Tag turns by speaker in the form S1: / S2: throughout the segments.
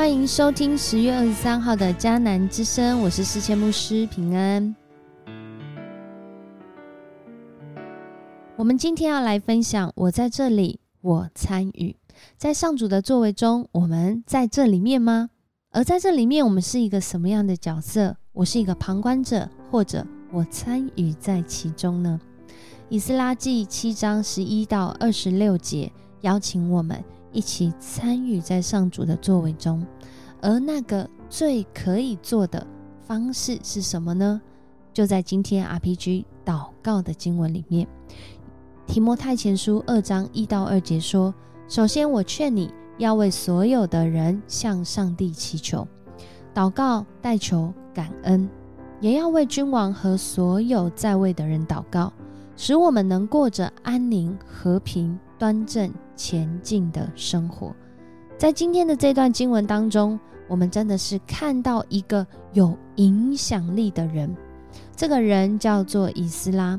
S1: 欢迎收听十月二十三号的迦南之声，我是世谦牧师平安。我们今天要来分享，我在这里，我参与，在上主的作为中，我们在这里面吗？而在这里面，我们是一个什么样的角色？我是一个旁观者，或者我参与在其中呢？以斯拉记七章十一到二十六节邀请我们。一起参与在上主的作为中，而那个最可以做的方式是什么呢？就在今天 RPG 祷告的经文里面，提摩太前书二章一到二节说：首先，我劝你要为所有的人向上帝祈求、祷告、代求、感恩，也要为君王和所有在位的人祷告，使我们能过着安宁、和平、端正。前进的生活，在今天的这段经文当中，我们真的是看到一个有影响力的人。这个人叫做以斯拉，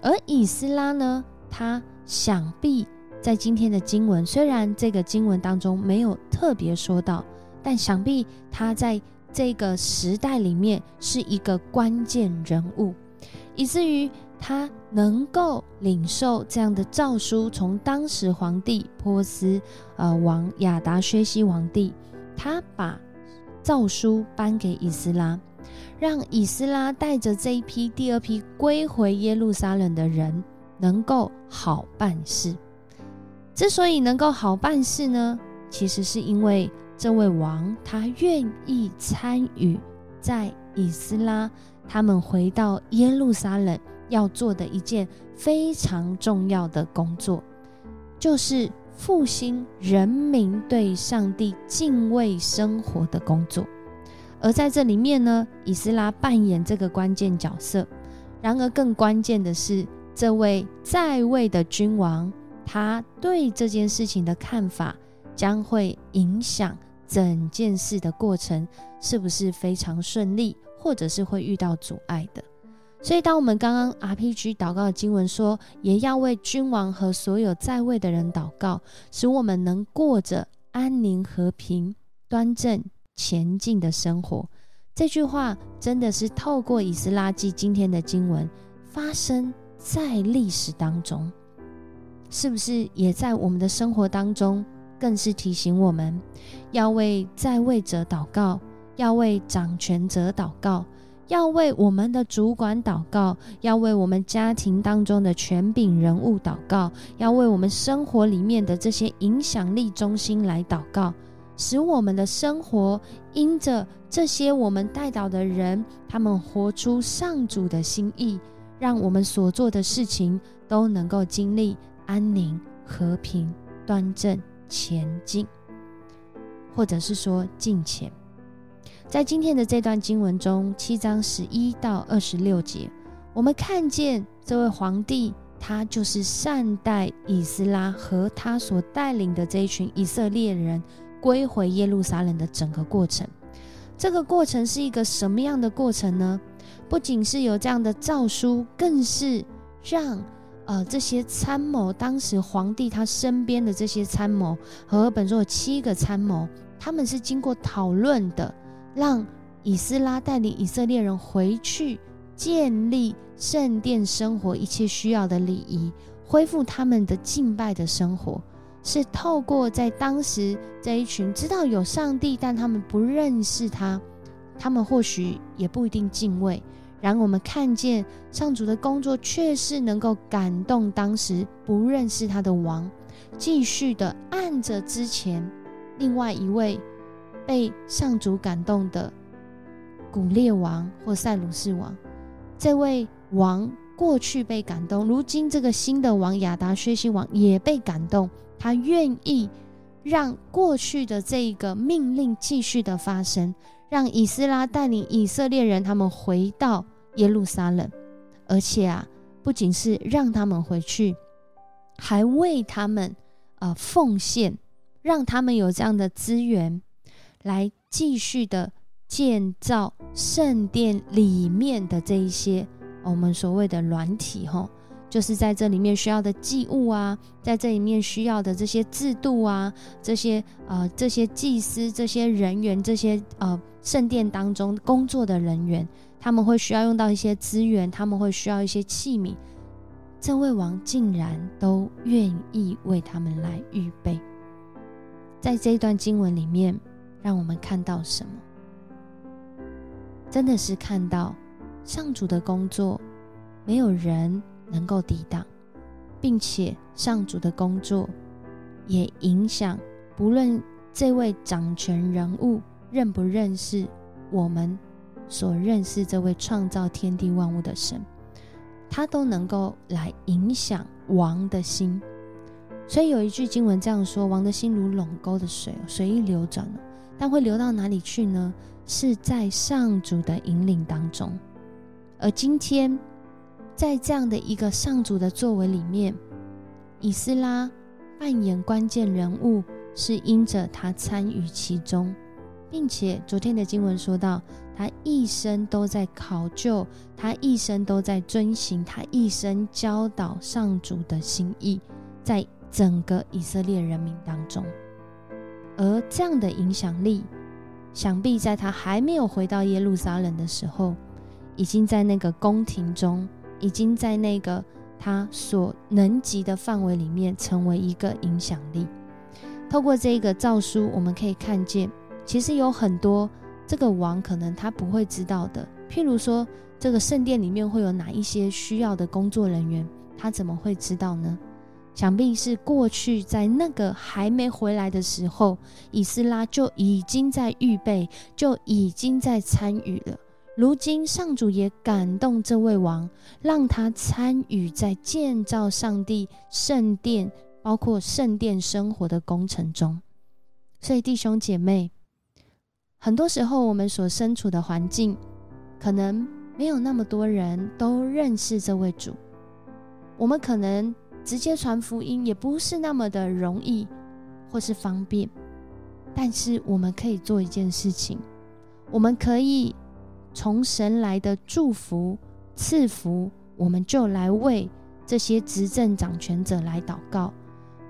S1: 而以斯拉呢，他想必在今天的经文，虽然这个经文当中没有特别说到，但想必他在这个时代里面是一个关键人物，以至于。他能够领受这样的诏书，从当时皇帝波斯呃王亚达薛西皇帝，他把诏书颁给以斯拉，让以斯拉带着这一批第二批归回耶路撒冷的人能够好办事。之所以能够好办事呢，其实是因为这位王他愿意参与在以斯拉他们回到耶路撒冷。要做的一件非常重要的工作，就是复兴人民对上帝敬畏生活的工作。而在这里面呢，以斯拉扮演这个关键角色。然而，更关键的是，这位在位的君王，他对这件事情的看法，将会影响整件事的过程是不是非常顺利，或者是会遇到阻碍的。所以，当我们刚刚 RPG 祷告的经文说，也要为君王和所有在位的人祷告，使我们能过着安宁、和平、端正、前进的生活。这句话真的是透过以斯拉记今天的经文发生在历史当中，是不是也在我们的生活当中，更是提醒我们要为在位者祷告，要为掌权者祷告。要为我们的主管祷告，要为我们家庭当中的权柄人物祷告，要为我们生活里面的这些影响力中心来祷告，使我们的生活因着这些我们带导的人，他们活出上主的心意，让我们所做的事情都能够经历安宁、和平、端正、前进，或者是说进前。在今天的这段经文中，七章十一到二十六节，我们看见这位皇帝，他就是善待以斯拉和他所带领的这一群以色列人归回耶路撒冷的整个过程。这个过程是一个什么样的过程呢？不仅是有这样的诏书，更是让呃这些参谋，当时皇帝他身边的这些参谋和本座七个参谋，他们是经过讨论的。让以斯拉带领以色列人回去建立圣殿生活一切需要的礼仪，恢复他们的敬拜的生活，是透过在当时这一群知道有上帝，但他们不认识他，他们或许也不一定敬畏。然而，我们看见上主的工作，却是能够感动当时不认识他的王，继续的按着之前另外一位。被上主感动的古列王或塞鲁士王，这位王过去被感动，如今这个新的王亚达薛西王也被感动，他愿意让过去的这一个命令继续的发生，让以斯拉带领以色列人他们回到耶路撒冷，而且啊，不仅是让他们回去，还为他们呃奉献，让他们有这样的资源。来继续的建造圣殿里面的这一些我们所谓的软体，吼，就是在这里面需要的祭物啊，在这里面需要的这些制度啊，这些呃这些祭司、这些人员、这些呃圣殿当中工作的人员，他们会需要用到一些资源，他们会需要一些器皿。这位王竟然都愿意为他们来预备。在这一段经文里面，让我们看到什么？真的是看到上主的工作，没有人能够抵挡，并且上主的工作也影响，不论这位掌权人物认不认识我们所认识这位创造天地万物的神。他都能够来影响王的心，所以有一句经文这样说：“王的心如垄沟的水，随意流转了，但会流到哪里去呢？是在上主的引领当中。而今天，在这样的一个上主的作为里面，以斯拉扮演关键人物，是因着他参与其中，并且昨天的经文说到。”他一生都在考究，他一生都在遵行，他一生教导上主的心意，在整个以色列人民当中。而这样的影响力，想必在他还没有回到耶路撒冷的时候，已经在那个宫廷中，已经在那个他所能及的范围里面，成为一个影响力。透过这个诏书，我们可以看见，其实有很多。这个王可能他不会知道的，譬如说，这个圣殿里面会有哪一些需要的工作人员，他怎么会知道呢？想必是过去在那个还没回来的时候，以斯拉就已经在预备，就已经在参与了。如今上主也感动这位王，让他参与在建造上帝圣殿，包括圣殿生活的工程中。所以弟兄姐妹。很多时候，我们所身处的环境，可能没有那么多人都认识这位主。我们可能直接传福音也不是那么的容易，或是方便。但是我们可以做一件事情，我们可以从神来的祝福赐福，我们就来为这些执政掌权者来祷告，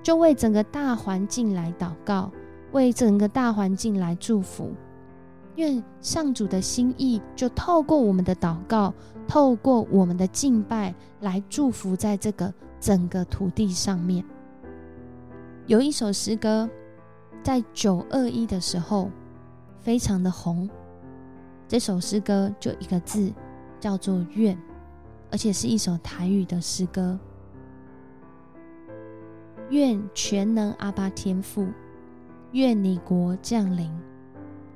S1: 就为整个大环境来祷告，为整个大环境来祝福。愿上主的心意就透过我们的祷告，透过我们的敬拜来祝福在这个整个土地上面。有一首诗歌，在九二一的时候非常的红。这首诗歌就一个字，叫做“愿”，而且是一首台语的诗歌。愿全能阿巴天父，愿你国降临。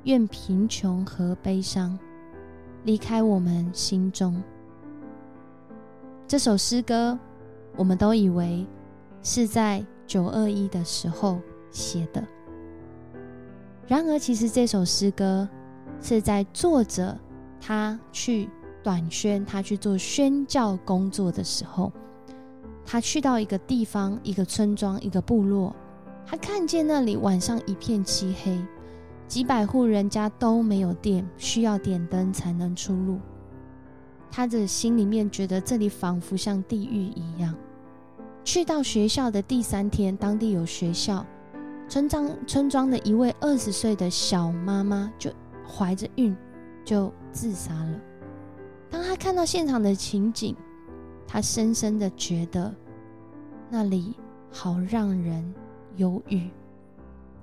S1: 愿贫穷和悲伤离开我们心中。这首诗歌，我们都以为是在九二一的时候写的。然而，其实这首诗歌是在作者他去短宣、他去做宣教工作的时候，他去到一个地方、一个村庄、一个部落，他看见那里晚上一片漆黑。几百户人家都没有电，需要点灯才能出入。他的心里面觉得这里仿佛像地狱一样。去到学校的第三天，当地有学校，村庄村庄的一位二十岁的小妈妈就怀着孕就自杀了。当他看到现场的情景，他深深的觉得那里好让人忧郁，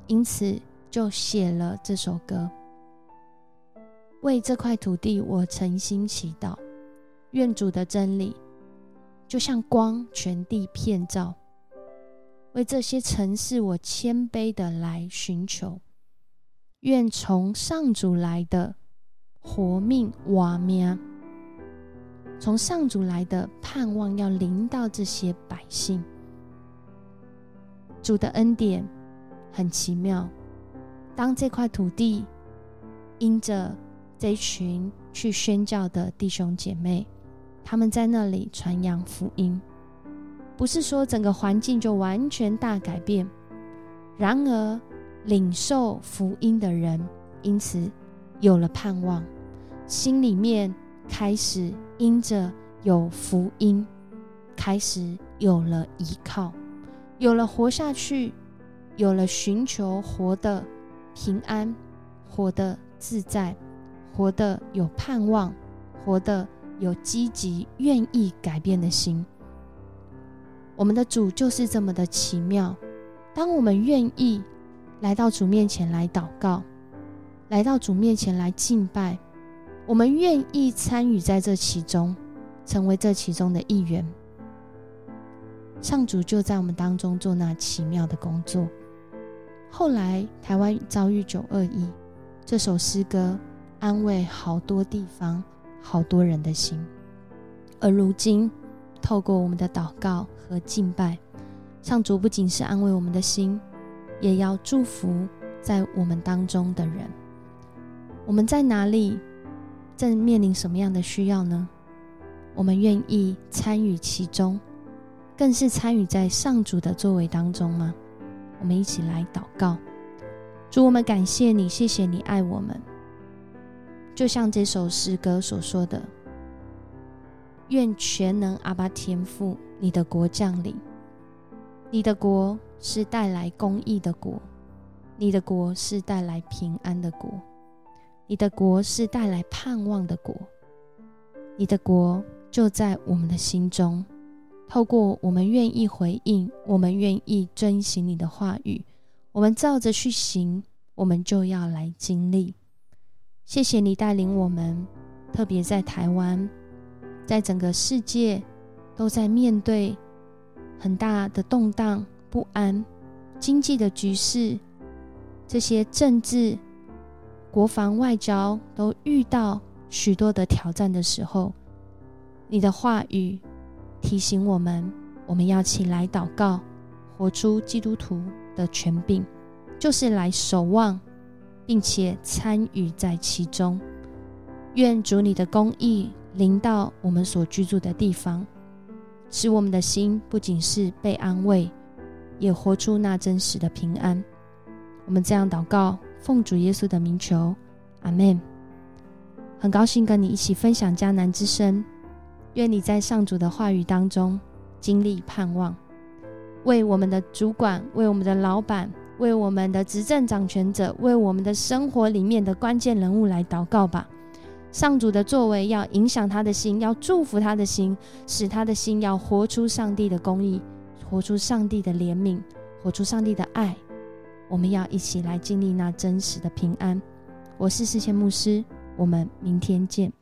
S1: 因此。就写了这首歌，为这块土地，我诚心祈祷，愿主的真理就像光，全地遍照。为这些城市，我谦卑的来寻求，愿从上主来的活命瓦命，从上主来的盼望要临到这些百姓。主的恩典很奇妙。当这块土地因着这群去宣教的弟兄姐妹，他们在那里传扬福音，不是说整个环境就完全大改变。然而，领受福音的人因此有了盼望，心里面开始因着有福音，开始有了依靠，有了活下去，有了寻求活的平安，活的自在，活的有盼望，活的有积极愿意改变的心。我们的主就是这么的奇妙。当我们愿意来到主面前来祷告，来到主面前来敬拜，我们愿意参与在这其中，成为这其中的一员。上主就在我们当中做那奇妙的工作。后来台湾遭遇九二一，这首诗歌安慰好多地方、好多人的心。而如今，透过我们的祷告和敬拜，上主不仅是安慰我们的心，也要祝福在我们当中的人。我们在哪里，正面临什么样的需要呢？我们愿意参与其中。更是参与在上主的作为当中吗？我们一起来祷告，主，我们感谢你，谢谢你爱我们。就像这首诗歌所说的：“愿全能阿巴天父，你的国降临。你的国是带来公义的国，你的国是带来平安的国，你的国是带来盼望的国。你的国就在我们的心中。”透过我们愿意回应，我们愿意遵行你的话语，我们照着去行，我们就要来经历。谢谢你带领我们，特别在台湾，在整个世界都在面对很大的动荡不安，经济的局势，这些政治、国防、外交都遇到许多的挑战的时候，你的话语。提醒我们，我们要起来祷告，活出基督徒的权柄，就是来守望，并且参与在其中。愿主你的公义临到我们所居住的地方，使我们的心不仅是被安慰，也活出那真实的平安。我们这样祷告，奉主耶稣的名求，阿门。很高兴跟你一起分享迦南之声。愿你在上主的话语当中经历盼望，为我们的主管、为我们的老板、为我们的执政掌权者、为我们的生活里面的关键人物来祷告吧。上主的作为要影响他的心，要祝福他的心，使他的心要活出上帝的公义，活出上帝的怜悯，活出上帝的爱。我们要一起来经历那真实的平安。我是世谦牧师，我们明天见。